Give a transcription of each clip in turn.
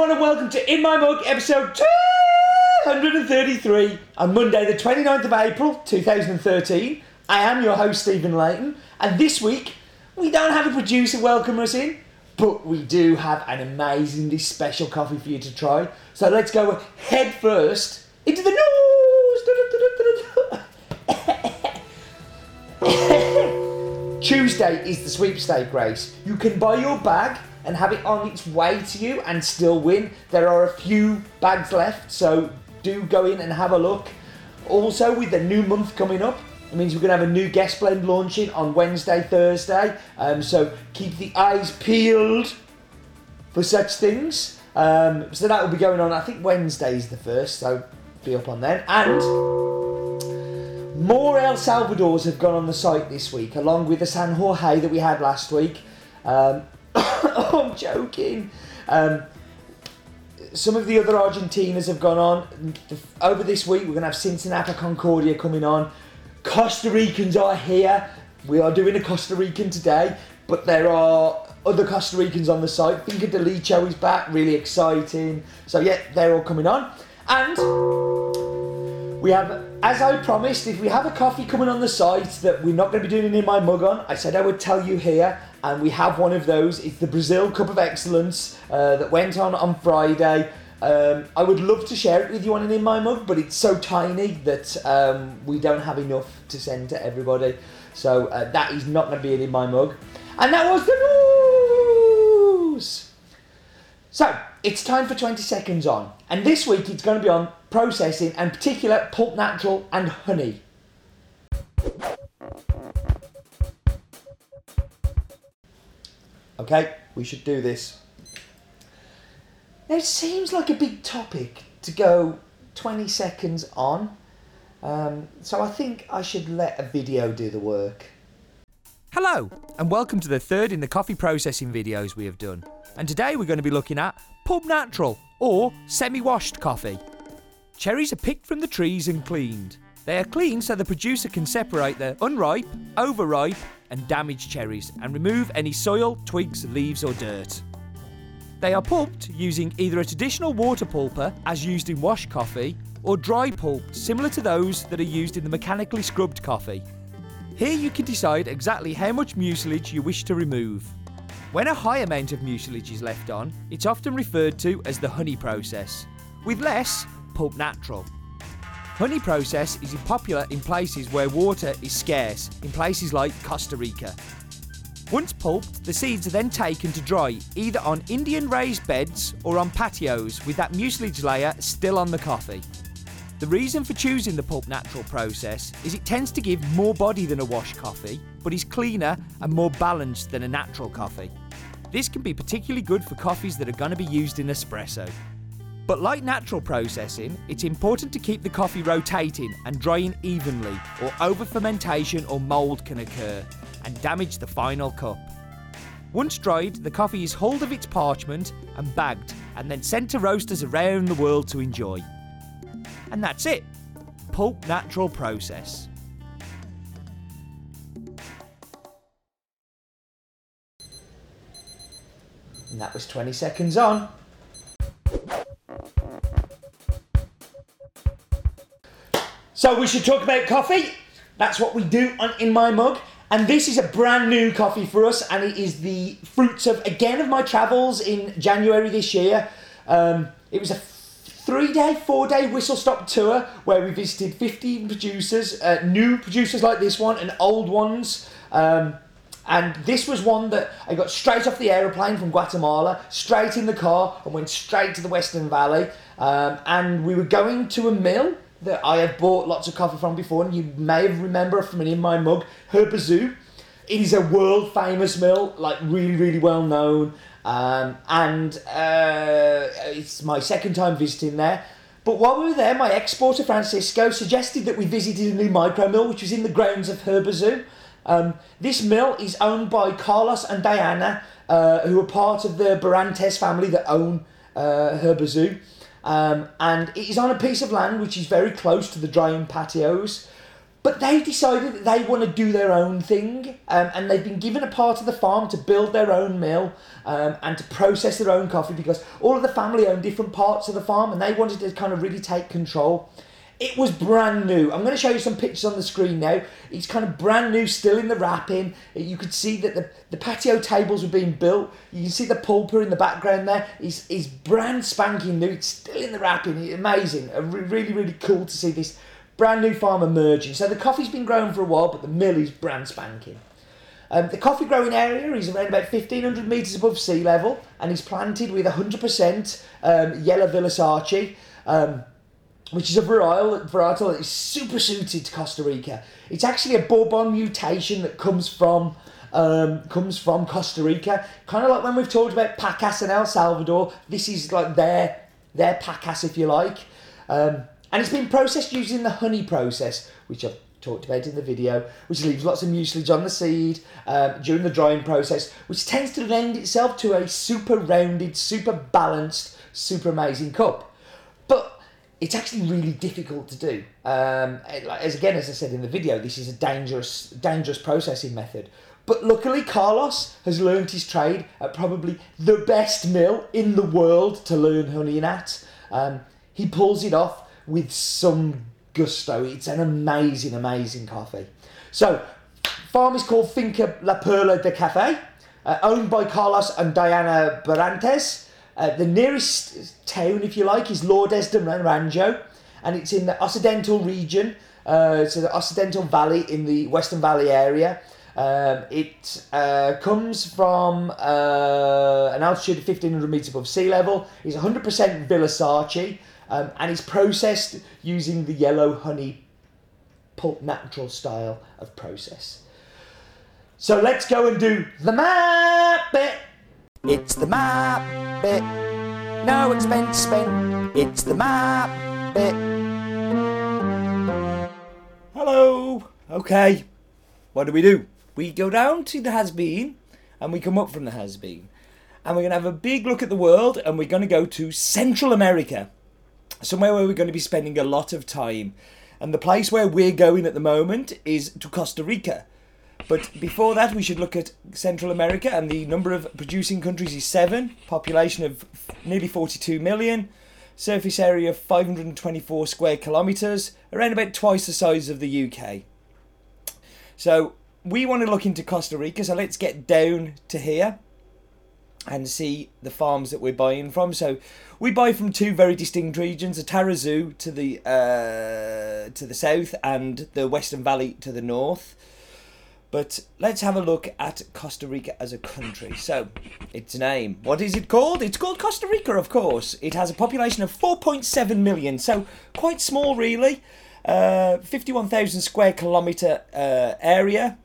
Everyone, and welcome to In My Mug, episode 233 on Monday, the 29th of April 2013. I am your host, Stephen Leighton, and this week we don't have a producer welcome us in, but we do have an amazingly special coffee for you to try. So let's go head first into the news. Tuesday is the sweepstake race. You can buy your bag and have it on its way to you and still win. There are a few bags left, so do go in and have a look. Also, with the new month coming up, it means we're going to have a new guest blend launching on Wednesday, Thursday. Um, so keep the eyes peeled for such things. Um, so that will be going on. I think Wednesday is the first, so be up on then. And more El Salvadors have gone on the site this week, along with the San Jorge that we had last week. Um, I'm joking. Um, some of the other Argentinas have gone on. Over this week, we're going to have Cincinnati Concordia coming on. Costa Ricans are here. We are doing a Costa Rican today, but there are other Costa Ricans on the site. Finca de Licho is back, really exciting. So, yeah, they're all coming on. And we have, as I promised, if we have a coffee coming on the site that we're not going to be doing in my mug on, I said I would tell you here, and we have one of those. It's the Brazil Cup of Excellence uh, that went on on Friday. Um, I would love to share it with you on an in my mug, but it's so tiny that um, we don't have enough to send to everybody. So uh, that is not going to be an in my mug. And that was the news. So it's time for 20 seconds on, and this week it's going to be on processing, and particular pulp natural and honey. Okay, we should do this. Now, it seems like a big topic to go 20 seconds on, um, so I think I should let a video do the work. Hello, and welcome to the third in the coffee processing videos we have done. And today we're going to be looking at pulp natural or semi washed coffee. Cherries are picked from the trees and cleaned. They are cleaned so the producer can separate the unripe, overripe, and damaged cherries and remove any soil, twigs, leaves, or dirt. They are pulped using either a traditional water pulper, as used in wash coffee, or dry pulped, similar to those that are used in the mechanically scrubbed coffee. Here you can decide exactly how much mucilage you wish to remove. When a high amount of mucilage is left on, it's often referred to as the honey process. With less, pulp natural. Honey process is popular in places where water is scarce, in places like Costa Rica. Once pulped, the seeds are then taken to dry, either on Indian raised beds or on patios with that mucilage layer still on the coffee. The reason for choosing the pulp natural process is it tends to give more body than a wash coffee, but is cleaner and more balanced than a natural coffee. This can be particularly good for coffees that are going to be used in espresso. But like natural processing, it's important to keep the coffee rotating and drying evenly, or over fermentation or mould can occur and damage the final cup. Once dried, the coffee is hauled of its parchment and bagged, and then sent to roasters around the world to enjoy. And that's it pulp natural process. And that was 20 seconds on. So we should talk about coffee. That's what we do on In My Mug. And this is a brand new coffee for us, and it is the fruits of, again, of my travels in January this year. Um, it was a three day, four day whistle stop tour where we visited 15 producers, uh, new producers like this one, and old ones. Um, and this was one that I got straight off the aeroplane from Guatemala, straight in the car, and went straight to the Western Valley. Um, and we were going to a mill that I have bought lots of coffee from before, and you may remember from an in my mug, Herbazú. It is a world famous mill, like really, really well known. Um, and uh, it's my second time visiting there. But while we were there, my exporter Francisco suggested that we visited a new micro mill, which was in the grounds of Herbazú. Um, this mill is owned by Carlos and Diana, uh, who are part of the Barrantes family that own uh, Herbazú. Um, and it is on a piece of land which is very close to the drying patios. But they decided that they want to do their own thing, um, and they've been given a part of the farm to build their own mill um, and to process their own coffee because all of the family own different parts of the farm, and they wanted to kind of really take control. It was brand new. I'm going to show you some pictures on the screen now. It's kind of brand new, still in the wrapping. You could see that the, the patio tables were being built. You can see the pulper in the background there. It's, it's brand spanking new. It's still in the wrapping. It's amazing. Re- Really, really cool to see this brand new farm emerging. So the coffee's been growing for a while, but the mill is brand spanking. Um, the coffee growing area is around about 1500 metres above sea level and is planted with 100% um, yellow Villa Sarchi, um, which is a varietal, varietal that is super suited to Costa Rica. It's actually a Bourbon mutation that comes from um, comes from Costa Rica. Kind of like when we've talked about Pacas and El Salvador, this is like their their Pacas, if you like. Um, and it's been processed using the honey process, which I've talked about in the video, which leaves lots of mucilage on the seed um, during the drying process, which tends to lend itself to a super rounded, super balanced, super amazing cup. It's actually really difficult to do. Um, as again, as I said in the video, this is a dangerous, dangerous processing method. But luckily, Carlos has learned his trade at probably the best mill in the world to learn honey at. Um, he pulls it off with some gusto. It's an amazing, amazing coffee. So, farm is called Finca La Perla de Cafe, uh, owned by Carlos and Diana Barrantes. Uh, the nearest town, if you like, is Lourdes de Naranjo, and it's in the Occidental region, uh, so the Occidental Valley in the Western Valley area. Um, it uh, comes from uh, an altitude of 1500 metres above sea level. It's 100% Villa Sarchi um, and it's processed using the yellow honey pulp natural style of process. So let's go and do the map bit. It's the map bit. No expense spent. It's the map bit. Hello. Okay. What do we do? We go down to the Has Bean and we come up from the Has Bean. And we're going to have a big look at the world and we're going to go to Central America. Somewhere where we're going to be spending a lot of time. And the place where we're going at the moment is to Costa Rica. But before that, we should look at Central America, and the number of producing countries is seven, population of nearly 42 million, surface area of 524 square kilometres, around about twice the size of the UK. So we want to look into Costa Rica, so let's get down to here and see the farms that we're buying from. So we buy from two very distinct regions: the Tarrazú to the uh, to the south and the Western Valley to the north. But let's have a look at Costa Rica as a country. So, its name. What is it called? It's called Costa Rica, of course. It has a population of 4.7 million, so quite small, really. Uh, 51,000 square kilometre uh, area,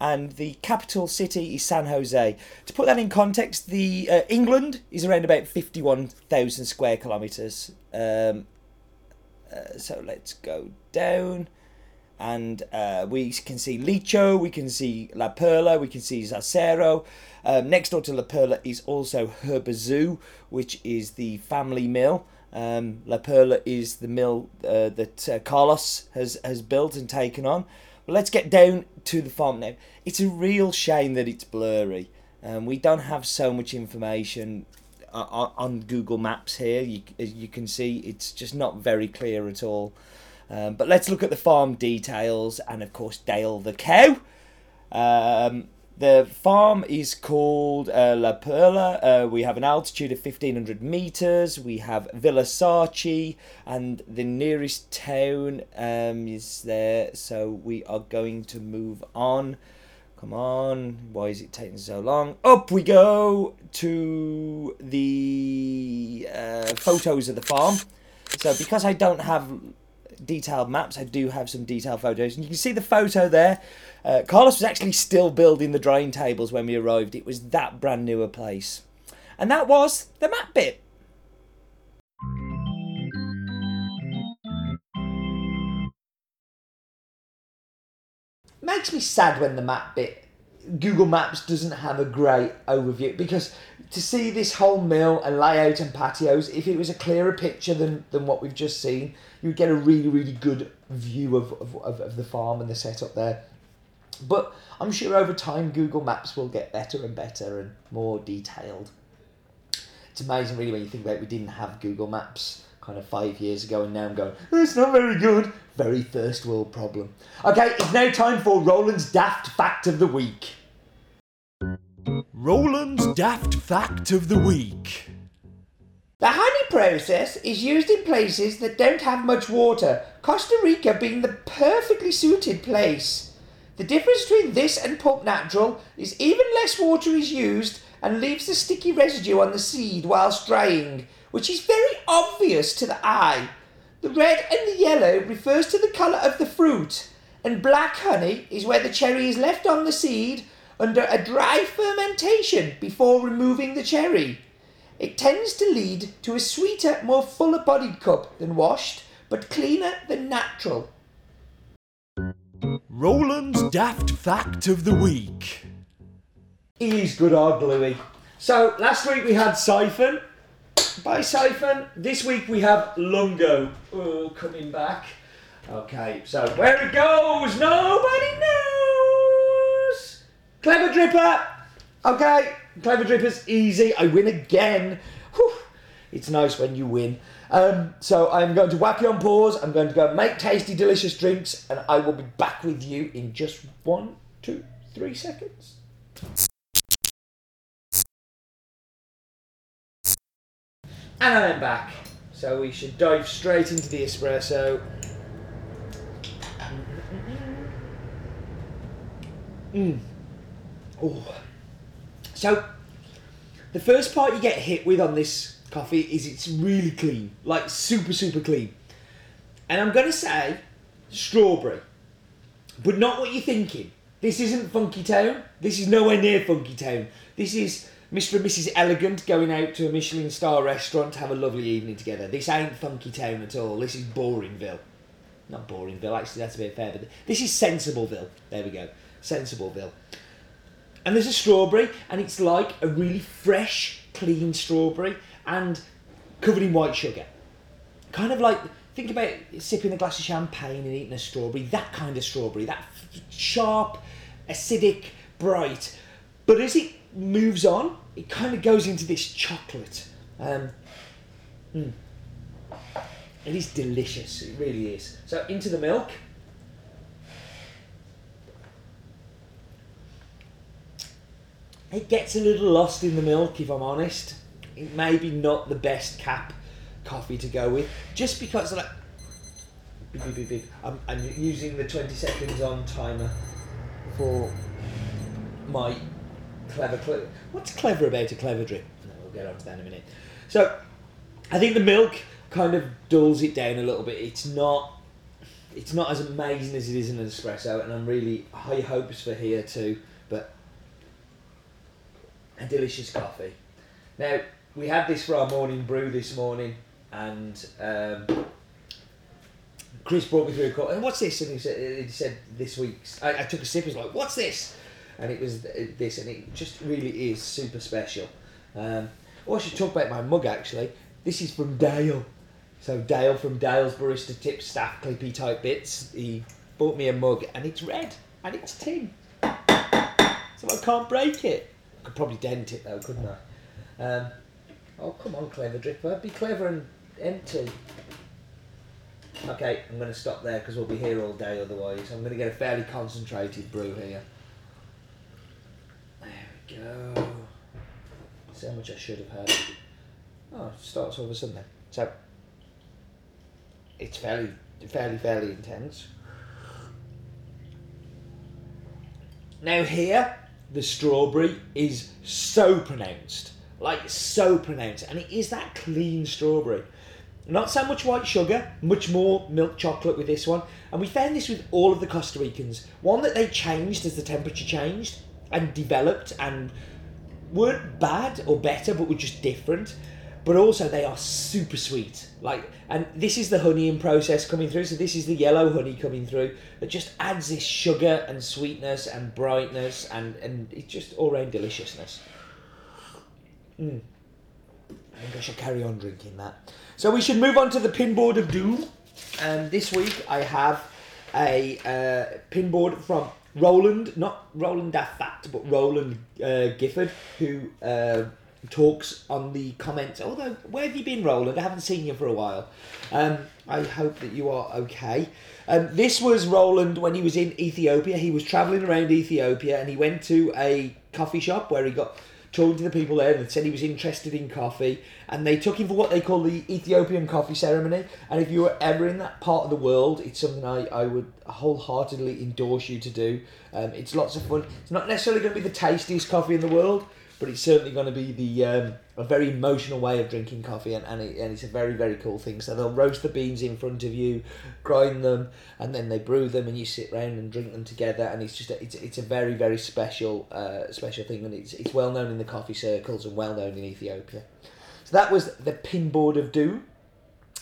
and the capital city is San Jose. To put that in context, the uh, England is around about 51,000 square kilometres. Um, uh, so let's go down and uh, we can see Licho, we can see La Perla, we can see Zacero. Um, next door to La Perla is also Herbazú, which is the family mill. Um, La Perla is the mill uh, that uh, Carlos has, has built and taken on. But let's get down to the farm now. It's a real shame that it's blurry. Um, we don't have so much information on, on Google Maps here. You, as you can see, it's just not very clear at all. Um, but let's look at the farm details and, of course, Dale the cow. Um, the farm is called uh, La Perla. Uh, we have an altitude of 1500 meters. We have Villa Sarchi, and the nearest town um, is there. So we are going to move on. Come on, why is it taking so long? Up we go to the uh, photos of the farm. So because I don't have detailed maps. I do have some detailed photos, and you can see the photo there. Uh, Carlos was actually still building the drying tables when we arrived. It was that brand new a place, and that was the map bit. Makes me sad when the map bit Google Maps doesn't have a great overview because to see this whole mill and layout and patios, if it was a clearer picture than, than what we've just seen, you would get a really, really good view of, of, of the farm and the setup there. But I'm sure over time Google Maps will get better and better and more detailed. It's amazing, really, when you think about it, we didn't have Google Maps kind of five years ago, and now I'm going, "Oh, it's not very good. Very first world problem. Okay, it's now time for Roland's Daft Fact of the Week. Roland's Daft Fact of the Week. The honey process is used in places that don't have much water, Costa Rica being the perfectly suited place. The difference between this and pulp natural is even less water is used and leaves the sticky residue on the seed whilst drying, which is very obvious to the eye. The red and the yellow refers to the colour of the fruit, and black honey is where the cherry is left on the seed under a dry fermentation before removing the cherry. It tends to lead to a sweeter, more fuller bodied cup than washed, but cleaner than natural. Roland's Daft Fact of the Week. He's good old Bluey. So last week we had Siphon by Siphon. This week we have Lungo oh, coming back. Okay, so where it goes, nobody knows. Clever Dripper. Okay, Clever Dripper's easy. I win again. Whew. It's nice when you win. Um, so I'm going to whack you on pause. I'm going to go make tasty, delicious drinks, and I will be back with you in just one, two, three seconds. And I'm back. So we should dive straight into the espresso. Mm. Oh. So the first part you get hit with on this coffee is it's really clean, like super super clean. And I'm gonna say strawberry, but not what you're thinking. This isn't Funky Town. This is nowhere near Funky Town. This is Mr. and Mrs. Elegant going out to a Michelin star restaurant to have a lovely evening together. This ain't Funky Town at all. This is Boringville. Not Boringville, actually, that's a bit fair, but this is Sensibleville. There we go. Sensibleville. And there's a strawberry, and it's like a really fresh, clean strawberry and covered in white sugar. Kind of like, think about sipping a glass of champagne and eating a strawberry, that kind of strawberry, that sharp, acidic, bright. But as it moves on, it kind of goes into this chocolate. Um, mm. It is delicious, it really is. So, into the milk. It gets a little lost in the milk, if I'm honest. It may be not the best cap coffee to go with, just because like. Beep, beep, beep. I'm, I'm using the 20 seconds on timer for my clever. Cle- What's clever about a clever drip? We'll get on to that in a minute. So, I think the milk kind of dulls it down a little bit. It's not. It's not as amazing as it is in an espresso, and I'm really high hopes for here too. But a delicious coffee. Now we had this for our morning brew this morning, and um, Chris brought me through a cup. And what's this? And he said, he said this week's. I, I took a sip. Was like, "What's this?" And it was this, and it just really is super special. Um, oh, I should talk about my mug actually. This is from Dale. So Dale from Dale's Barista Tips Staff Clippy type bits. He bought me a mug, and it's red, and it's tin. So I can't break it. I could probably dent it though, couldn't I? Um, oh come on, clever dripper, be clever and empty. Okay, I'm going to stop there because we'll be here all day otherwise. I'm going to get a fairly concentrated brew here. Go. Much I should have had. Oh, it starts all of a sudden then. So, it's fairly, fairly, fairly intense. Now here, the strawberry is so pronounced, like so pronounced, and it is that clean strawberry. Not so much white sugar, much more milk chocolate with this one. And we found this with all of the Costa Ricans. One that they changed as the temperature changed and developed and weren't bad or better, but were just different. but also they are super sweet. Like, and this is the honeying process coming through. So this is the yellow honey coming through that just adds this sugar and sweetness and brightness and and it's just all round deliciousness. Mm. I think I should carry on drinking that. So we should move on to the pinboard of doom. And this week I have a uh, pinboard from Roland, not Roland Daft Fact, but Roland uh, Gifford, who uh, talks on the comments. Although, where have you been, Roland? I haven't seen you for a while. Um, I hope that you are okay. Um, this was Roland when he was in Ethiopia. He was travelling around Ethiopia and he went to a coffee shop where he got talking to the people there and said he was interested in coffee and they took him for what they call the Ethiopian coffee ceremony. And if you were ever in that part of the world it's something I, I would wholeheartedly endorse you to do. Um, it's lots of fun. It's not necessarily going to be the tastiest coffee in the world but it's certainly going to be the um, a very emotional way of drinking coffee, and and, it, and it's a very very cool thing. So they'll roast the beans in front of you, grind them, and then they brew them, and you sit round and drink them together. And it's just a, it's it's a very very special uh, special thing, and it's it's well known in the coffee circles and well known in Ethiopia. So that was the pinboard of doom.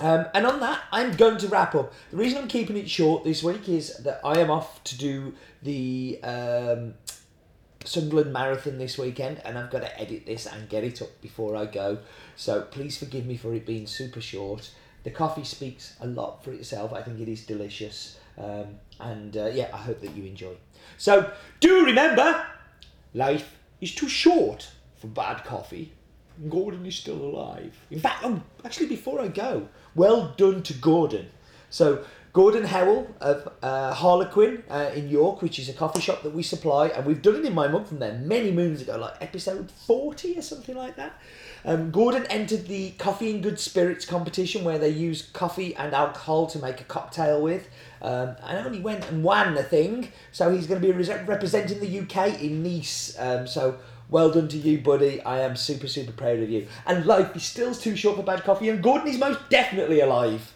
Um, and on that, I'm going to wrap up. The reason I'm keeping it short this week is that I am off to do the um, Sunderland Marathon this weekend, and I've got to edit this and get it up before I go. So please forgive me for it being super short. The coffee speaks a lot for itself. I think it is delicious, um, and uh, yeah, I hope that you enjoy. So do remember, life is too short for bad coffee. Gordon is still alive. In fact, oh, actually, before I go, well done to Gordon. So Gordon Howell of uh, Harlequin uh, in York, which is a coffee shop that we supply, and we've done it in my mug from there many moons ago, like episode 40 or something like that. Um, Gordon entered the Coffee and Good Spirits competition where they use coffee and alcohol to make a cocktail with. Um, and only went and won the thing, so he's going to be re- representing the UK in Nice. Um, so well done to you, buddy. I am super, super proud of you. And life is still too short for bad coffee, and Gordon is most definitely alive.